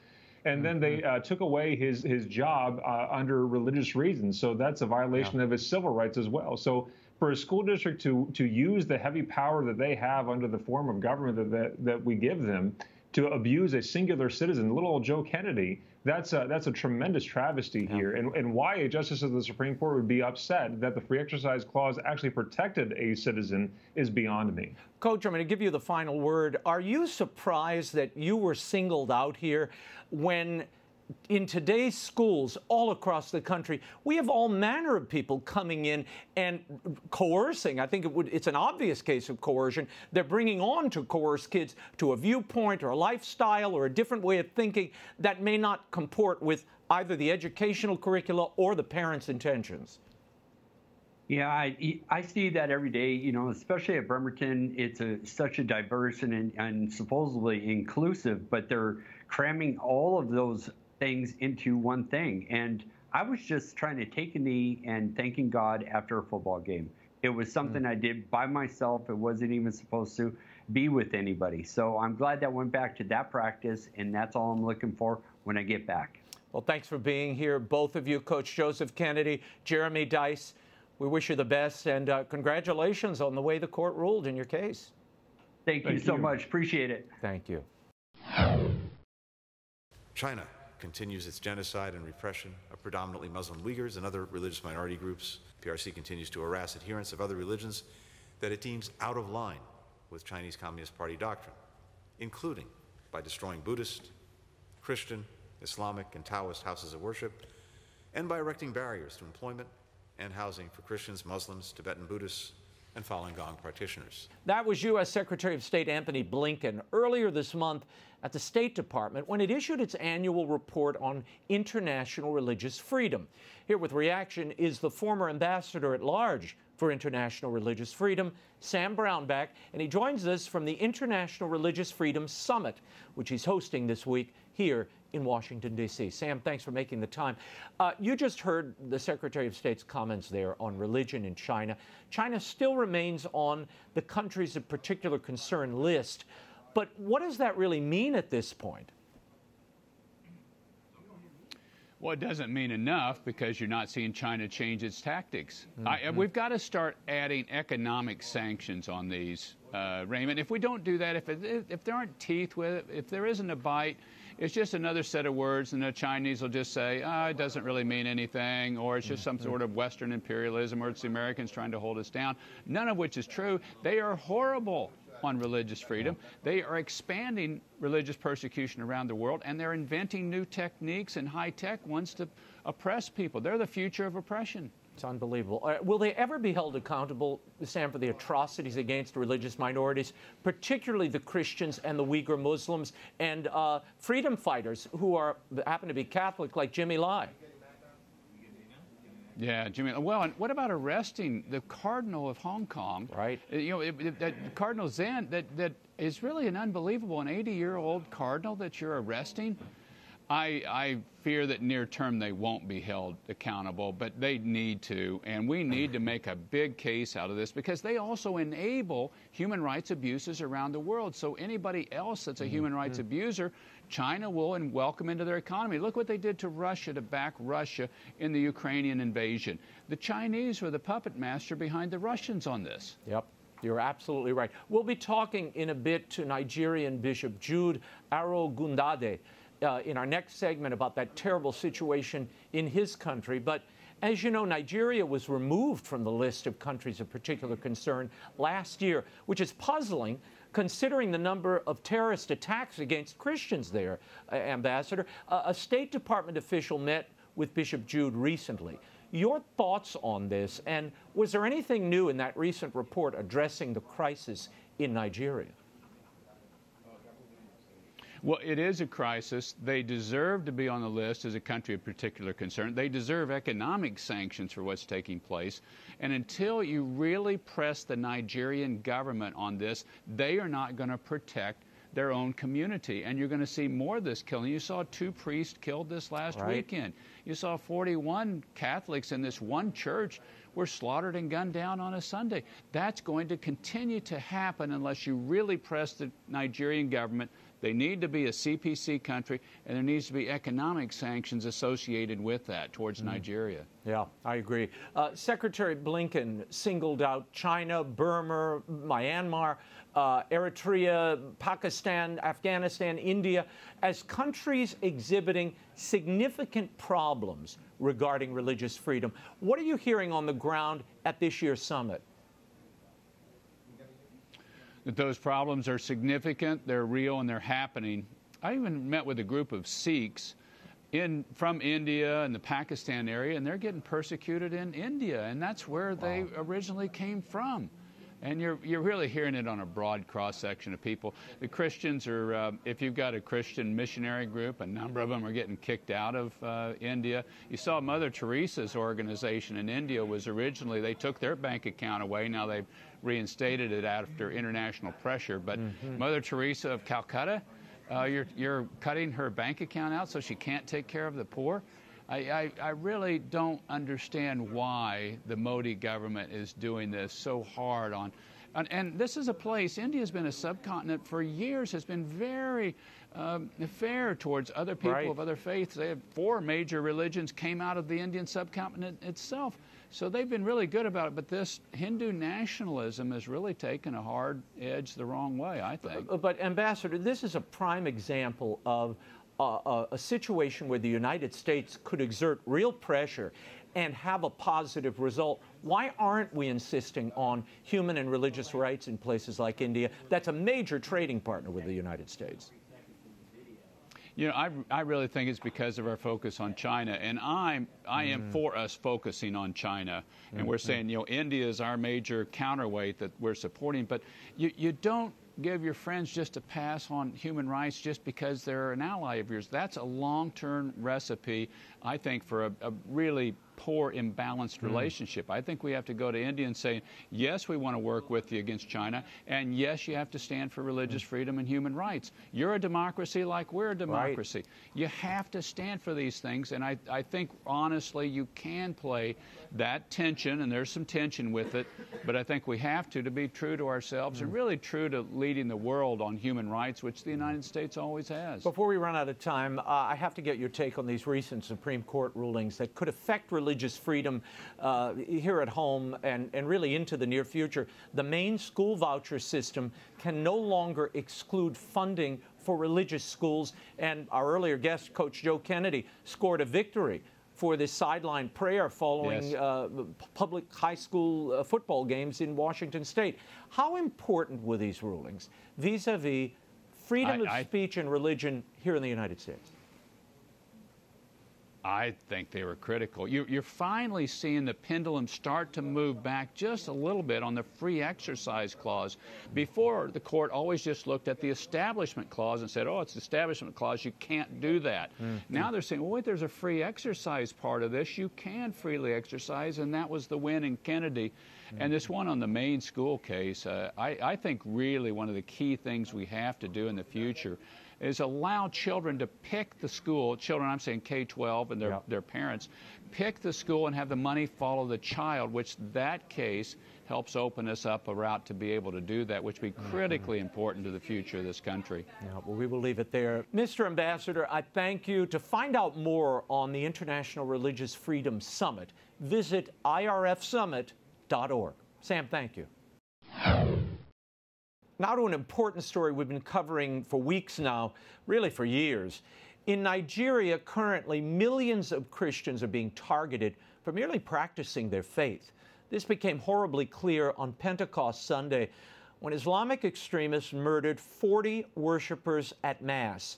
Speaker 8: And then they mm-hmm. uh, took away his his job uh, under religious reasons. So that's a violation yeah. of his civil rights as well. So for a school district to to use the heavy power that they have under the form of government that that, that we give them to abuse a singular citizen, little old Joe Kennedy, that's a, that's a tremendous travesty yeah. here. And, and why a justice of the Supreme Court would be upset that the free exercise clause actually protected a citizen is beyond me.
Speaker 1: Coach, I'm going to give you the final word. Are you surprised that you were singled out here when in today's schools all across the country, we have all manner of people coming in and coercing. I think it would, it's an obvious case of coercion. They're bringing on to coerce kids to a viewpoint or a lifestyle or a different way of thinking that may not comport with either the educational curricula or the parents' intentions.
Speaker 7: Yeah, I, I see that every day, you know, especially at Bremerton. It's a, such a diverse and, and supposedly inclusive, but they're cramming all of those things into one thing. And I was just trying to take a knee and thanking God after a football game. It was something mm. I did by myself. It wasn't even supposed to be with anybody. So I'm glad that went back to that practice, and that's all I'm looking for when I get back.
Speaker 1: Well, thanks for being here, both of you, Coach Joseph Kennedy, Jeremy Dys. We wish you the best, and uh, congratulations on the way the court ruled in your case.
Speaker 7: Thank, Thank you so much. Appreciate it.
Speaker 1: Thank you.
Speaker 10: China continues its genocide and repression of predominantly Muslim Uyghurs and other religious minority groups. PRC continues to harass adherents of other religions that it deems out of line with Chinese Communist Party doctrine, including by destroying Buddhist, Christian, Islamic, and Taoist houses of worship, and by erecting barriers to employment and housing for Christians, Muslims, Tibetan Buddhists, and Falun Gong practitioners.
Speaker 1: That was U.S. Secretary of State Antony Blinken earlier this month at the State Department when it issued its annual report on international religious freedom. Here with reaction is the former ambassador at large for international religious freedom, Sam Brownback, and he joins us from the International Religious Freedom Summit, which he's hosting this week here in Washington, D.C. Sam, thanks for making the time. Uh, you just heard the Secretary of State's comments there on religion in China. China still remains on the countries of particular concern list. But what does that really mean at this point?
Speaker 11: Well, it doesn't mean enough because you're not seeing China change its tactics. Mm-hmm. I, we've got to start adding economic sanctions on these, uh, Raymond. If we don't do that, if, it, if there aren't teeth with it, if there isn't a bite, it's just another set of words, and the Chinese will just say, oh, it doesn't really mean anything, or it's just some sort of Western imperialism, or it's the Americans trying to hold us down. None of which is true. They are horrible on religious freedom. They are expanding religious persecution around the world, and they're inventing new techniques and high tech ones to oppress people. They're the future of oppression.
Speaker 1: It's unbelievable. Uh, will they ever be held accountable, Sam, for the atrocities against religious minorities, particularly the Christians and the Uyghur Muslims and uh, freedom fighters who are happen to be Catholic, like Jimmy Lai?
Speaker 11: Yeah, Jimmy. Well, and what about arresting the Cardinal of Hong Kong?
Speaker 1: Right.
Speaker 11: Uh, you know, it, it, that Cardinal Zen, that, that is really an unbelievable, an 80 year old cardinal that you're arresting. I, I fear that near term they won't be held accountable, but they need to. And we need to make a big case out of this because they also enable human rights abuses around the world. So anybody else that's a mm-hmm. human rights mm-hmm. abuser, China will and welcome into their economy. Look what they did to Russia to back Russia in the Ukrainian invasion. The Chinese were the puppet master behind the Russians on this.
Speaker 1: Yep. You're absolutely right. We'll be talking in a bit to Nigerian Bishop Jude Arogundade uh, in our next segment about that terrible situation in his country. But as you know, Nigeria was removed from the list of countries of particular concern last year, which is puzzling considering the number of terrorist attacks against Christians there, uh, Ambassador. Uh, a State Department official met with Bishop Jude recently. Your thoughts on this, and was there anything new in that recent report addressing the crisis in Nigeria?
Speaker 11: Well, it is a crisis. They deserve to be on the list as a country of particular concern. They deserve economic sanctions for what's taking place. And until you really press the Nigerian government on this, they are not going to protect their own community. And you're going to see more of this killing. You saw two priests killed this last right. weekend. You saw 41 Catholics in this one church were slaughtered and gunned down on a Sunday. That's going to continue to happen unless you really press the Nigerian government they need to be a CPC country, and there needs to be economic sanctions associated with that towards mm. Nigeria.
Speaker 1: Yeah, I agree. Uh, Secretary Blinken singled out China, Burma, Myanmar, uh, Eritrea, Pakistan, Afghanistan, India as countries exhibiting significant problems regarding religious freedom. What are you hearing on the ground at this year's summit?
Speaker 11: That those problems are significant, they're real, and they're happening. I even met with a group of Sikhs in from India and the Pakistan area, and they're getting persecuted in India, and that's where they originally came from. And you're, you're really hearing it on a broad cross section of people. The Christians are, uh, if you've got a Christian missionary group, a number of them are getting kicked out of uh, India. You saw Mother Teresa's organization in India was originally, they took their bank account away. Now they've reinstated it after international pressure. But mm-hmm. Mother Teresa of Calcutta, uh, you're, you're cutting her bank account out so she can't take care of the poor. I, I, I, really don't understand why the Modi government is doing this so hard on. And, and this is a place, India has been a subcontinent for years, has been very um, fair towards other people right. of other faiths. They have four major religions came out of the Indian subcontinent itself. So they've been really good about it, but this Hindu nationalism has really taken a hard edge the wrong way, I think.
Speaker 1: But, but Ambassador, this is a prime example of uh, a situation where the United States could exert real pressure and have a positive result. Why aren't we insisting on human and religious rights in places like India? That's a major trading partner with the United States.
Speaker 11: You know, I, I really think it's because of our focus on China, and I'm I am mm. for us focusing on China, and mm-hmm. we're saying you know India is our major counterweight that we're supporting, but you you don't give your friends just a pass on human rights just because they're an ally of yours. That's a long-term recipe, I think, for a, a really poor, imbalanced mm. relationship. I think we have to go to India and say, yes, we want to work with you against China, and yes, you have to stand for religious mm. freedom and human rights. You're a democracy like we're a democracy. Right. You have to stand for these things, and I, I think, honestly, you can play that tension, and there's some tension with it, but I think we have to, to be true to ourselves mm. and really true to leading the world on human rights, which the United States always has.
Speaker 1: Before we run out of time, uh, I have to get your take on these recent Supreme Court rulings that could affect religious freedom uh, here at home and, and really into the near future. The Maine school voucher system can no longer exclude funding for religious schools, and our earlier guest, Coach Joe Kennedy, scored a victory for this sideline prayer following yes. uh, public high school uh, football games in Washington state. How important were these rulings vis a vis freedom I, of I, speech and religion here in the United States?
Speaker 11: I think they were critical. You, are finally seeing the pendulum start to move back just a little bit on the free exercise clause. Before, the court always just looked at the establishment clause and said, oh, it's the establishment clause, you can't do that. Mm-hmm. Now they're saying, well, wait, there's a free exercise part of this. You can freely exercise, and that was the win in Kennedy. Mm-hmm. And this one on the Maine school case, uh, I, I think really one of the key things we have to do in the future is allow children to pick the school, children, I'm saying K 12 and their, yep. their parents, pick the school and have the money follow the child, which that case helps open us up a route to be able to do that, which will be mm-hmm. critically important to the future of this country.
Speaker 1: Yeah, well, we will leave it there. Mr. Ambassador, I thank you. To find out more on the International Religious Freedom Summit, visit irfsummit.org. Sam, thank you. Now to an important story we've been covering for weeks now, really for years. In Nigeria, currently, millions of Christians are being targeted for merely practicing their faith. This became horribly clear on Pentecost Sunday when Islamic extremists murdered 40 worshippers at Mass.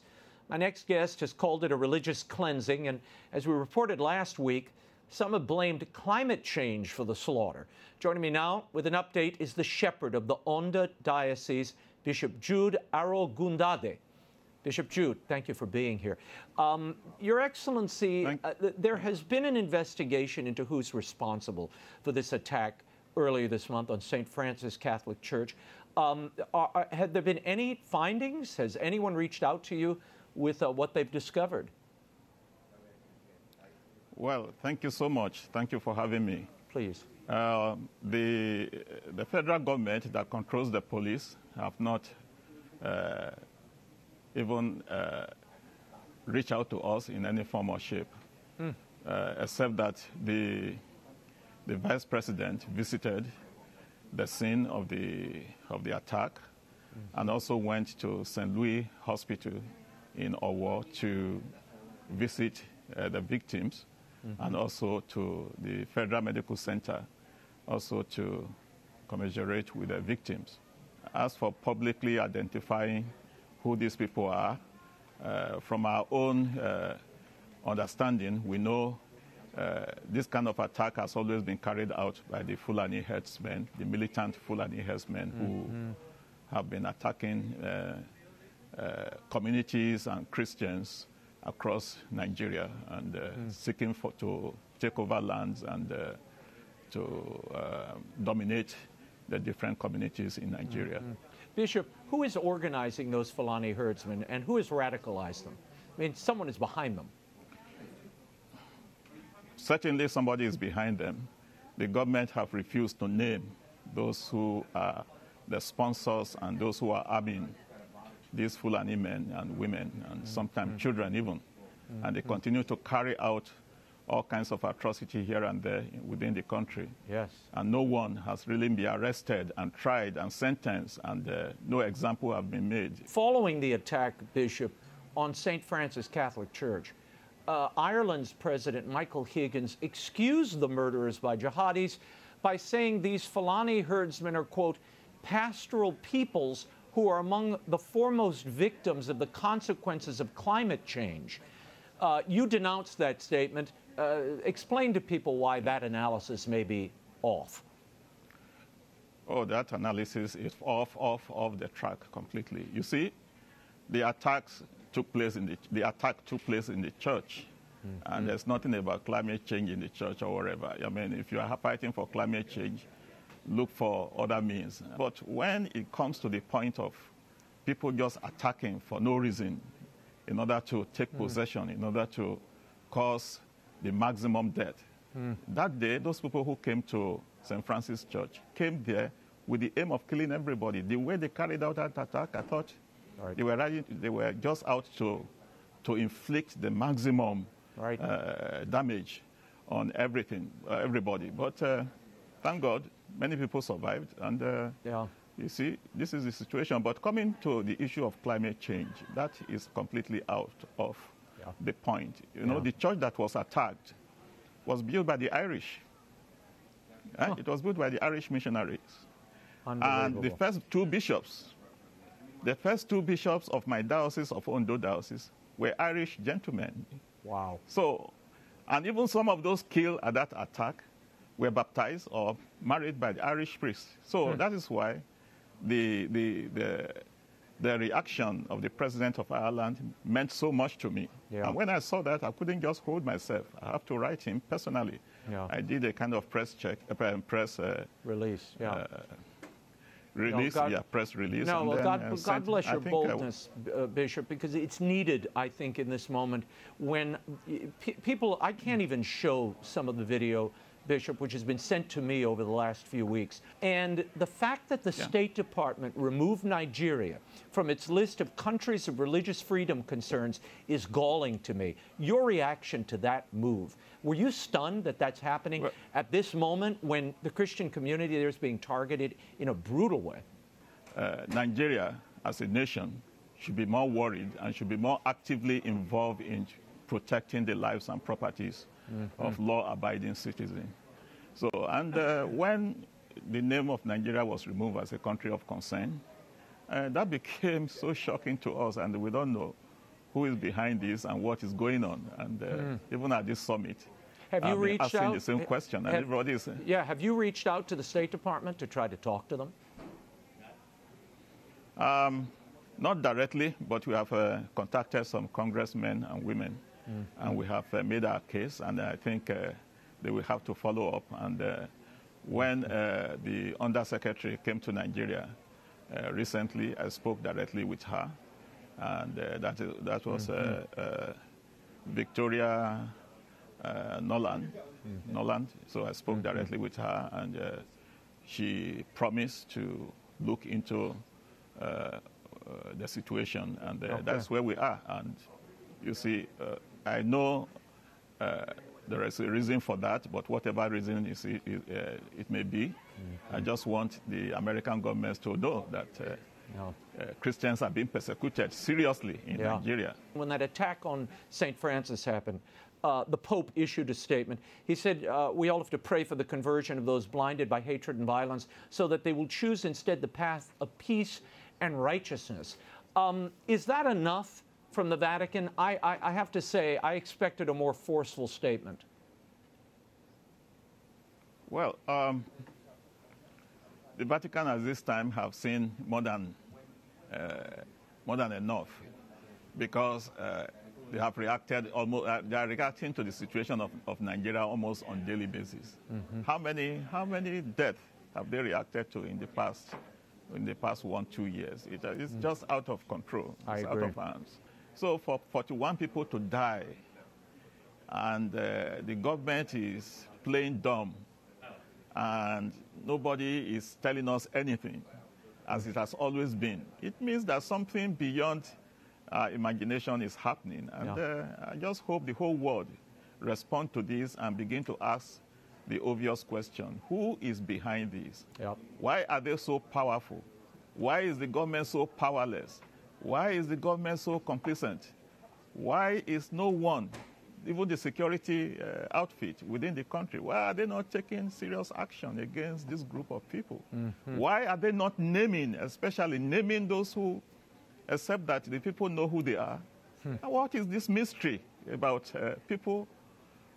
Speaker 1: My next guest has called it a religious cleansing, and as we reported last week, some have blamed climate change for the slaughter. Joining me now with an update is the shepherd of the Ondo Diocese, Bishop Jude Arogundade. Bishop Jude, thank you for being here. Um, Your Excellency, uh, there has been an investigation into who's responsible for this attack earlier this month on St. Francis Catholic Church. Um, are, are, have there been any findings? Has anyone reached out to you with uh, what they've discovered?
Speaker 12: Well, thank you so much. Thank you for having me.
Speaker 1: Please.
Speaker 12: Uh, the, the federal government that controls the police have not uh, even uh, reached out to us in any form or shape, mm. except that the, the vice president visited the scene of the, of the attack mm. and also went to St. Louis Hospital in Owo to visit uh, the victims mm-hmm. and also to the Federal Medical Center, also to commiserate with the victims. As for publicly identifying who these people are, uh, from our own uh, understanding, we know uh, this kind of attack has always been carried out by the Fulani herdsmen, the militant Fulani herdsmen mm-hmm. who have been attacking uh, uh, communities and Christians across Nigeria and uh, mm. seeking for, to take over lands and uh, to uh, dominate the different communities in Nigeria. Mm-hmm.
Speaker 1: Bishop, who is organizing those Fulani herdsmen and who has radicalized them? I mean, someone is behind them.
Speaker 12: Certainly, somebody is behind them. The government have refused to name those who are the sponsors and those who are arming these Fulani men and women and sometimes mm-hmm. children even. Mm-hmm. And they continue to carry out all kinds of atrocity here and there within the country.
Speaker 1: Yes.
Speaker 12: And no one has really been arrested and tried and sentenced, and uh, no example have been made.
Speaker 1: Following the attack, Bishop, on St. Francis Catholic Church, uh, Ireland's President Michael Higgins excused the murderers by jihadis by saying these Fulani herdsmen are, quote, pastoral peoples who are among the foremost victims of the consequences of climate change. Uh, you denounced that statement. Uh, explain to people why that analysis may be off.
Speaker 12: Oh, that analysis is off, off, off the track completely. You see, the attacks took place in the, the attack took place in the church, Mm-hmm. And there's nothing about climate change in the church or wherever. I mean, if you are fighting for climate change, look for other means. But when it comes to the point of people just attacking for no reason in order to take mm. possession, in order to cause the maximum death, mm. that day, those people who came to St. Francis Church came there with the aim of killing everybody. The way they carried out that attack, I thought right. they, were ready, they were just out to, to inflict the maximum right. uh, damage on everything, uh, everybody. But uh, thank God, many people survived. And uh, yeah. you see, this is the situation. But coming to the issue of climate change, that is completely out of yeah. the point. You know, the church that was attacked was built by the Irish. Huh? It was built by the Irish missionaries. And the first two bishops, the first two bishops of my diocese of Ondo diocese were Irish gentlemen.
Speaker 1: Wow.
Speaker 12: So, and even some of those killed at that attack were baptized or married by the Irish priests. So hmm. that is why the, the, the, the, reaction of the president of Ireland meant so much to me. Yeah. And when I saw that, I couldn't just hold myself. I have to write him personally. Yeah. I did a kind of press check, uh, press uh,
Speaker 1: release. Yeah. Uh,
Speaker 12: release, no, God, yeah, press release.
Speaker 1: No, well, then, God, uh, God bless your boldness, uh, Bishop, because it's needed, I think, in this moment when people, I can't even show some of the video Bishop, which has been sent to me over the last few weeks. And the fact that the yeah. State Department removed Nigeria from its list of countries of religious freedom concerns is galling to me. Your reaction to that move, were you stunned that that's happening well, at this moment when the Christian community there is being targeted in a brutal way?
Speaker 12: Uh, Nigeria, as a nation, should be more worried and should be more actively involved in protecting the lives and properties mm-hmm. of law-abiding citizens. So, and uh, when the name of Nigeria was removed as a country of concern, uh, that became so shocking to us, and we don't know who is behind this and what is going on. And uh, mm. even at this summit,
Speaker 1: have you reached
Speaker 12: asking
Speaker 1: out?
Speaker 12: the same question, and everybody's.
Speaker 1: Yeah, have you reached out to the State Department to try to talk to them?
Speaker 12: Um, not directly, but we have uh, contacted some congressmen and women Mm. And we have uh, made our case, and I think uh, they will have to follow up. And uh, when uh, the undersecretary came to Nigeria uh, recently, I spoke directly with her, and uh, that, is, that was mm-hmm. Victoria Nuland. Mm-hmm. Nuland. So I spoke mm-hmm. directly with her, and she promised to look into the situation, and okay. that's where we are. And you see, I know uh, there is a reason for that, but whatever reason is, it, uh, it may be, mm-hmm. I just want the American government to know that uh, no. Uh, Christians are being persecuted seriously in yeah. Nigeria.
Speaker 1: When that attack on St. Francis happened, uh, the Pope issued a statement. He said, uh, We all have to pray for the conversion of those blinded by hatred and violence so that they will choose instead the path of peace and righteousness. Um, is that enough from the Vatican, I, I, I have to say, I expected a more forceful statement.
Speaker 12: Well, um, the Vatican at this time have seen more than, uh, more than enough because uh, they have reacted almost, uh, they are reacting to the situation of, of Nigeria almost on daily basis. Mm-hmm. How many, how many deaths have they reacted to in the past, in the past one, two years? It, it's mm. just out of control. It's
Speaker 1: I agree.
Speaker 12: out of hands. So for 41 people to die, and uh, the government is playing dumb, and nobody is telling us anything, as it has always been, it means that something beyond our imagination is happening. And yeah. uh, I just hope the whole world respond to this and begin to ask the obvious question who is behind this? Yep. Why are they so powerful? Why is the government so powerless? Why is the government so complacent? Why is no one, even the security uh, outfit within the country, why are they not taking serious action against this group of people? Mm-hmm. Why are they not naming, especially naming those who accept that the people know who they are? Hmm. what is this mystery about uh, people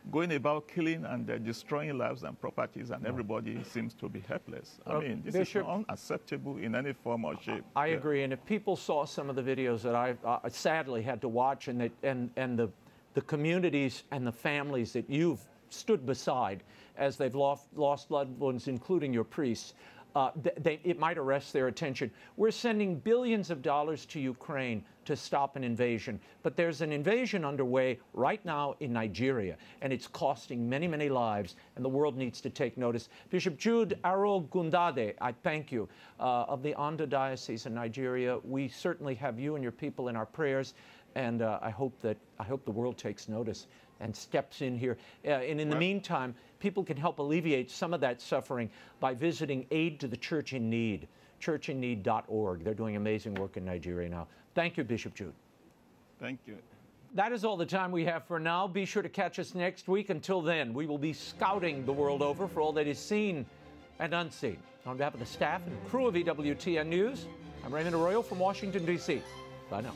Speaker 12: going about killing and uh, destroying lives and properties, and everybody seems to be helpless. I mean, this Bishop, is unacceptable in any form or shape.
Speaker 1: I yeah. agree. And if people saw some of the videos that I uh, sadly had to watch, and, they, and, and the the communities and the families that you've stood beside as they've lost, lost loved ones, including your priests. Uh, they, it might arrest their attention. We're sending billions of dollars to Ukraine to stop an invasion, but there's an invasion underway right now in Nigeria, and it's costing many, many lives, and the world needs to take notice. Bishop Jude Arogundade, I thank you, uh, of the Ondo Diocese in Nigeria. We certainly have you and your people in our prayers, and uh, I hope that I hope the world takes notice and steps in here. Uh, and in the meantime, people can help alleviate some of that suffering by visiting Aid to the Church in Need, churchinneed.org. They're doing amazing work in Nigeria now. Thank you, Bishop Jude.
Speaker 12: Thank you.
Speaker 1: That is all the time we have for now. Be sure to catch us next week. Until then, we will be scouting the world over for all that is seen and unseen. On behalf of the staff and crew of EWTN News, I'm Raymond Arroyo from Washington, D.C. Bye now.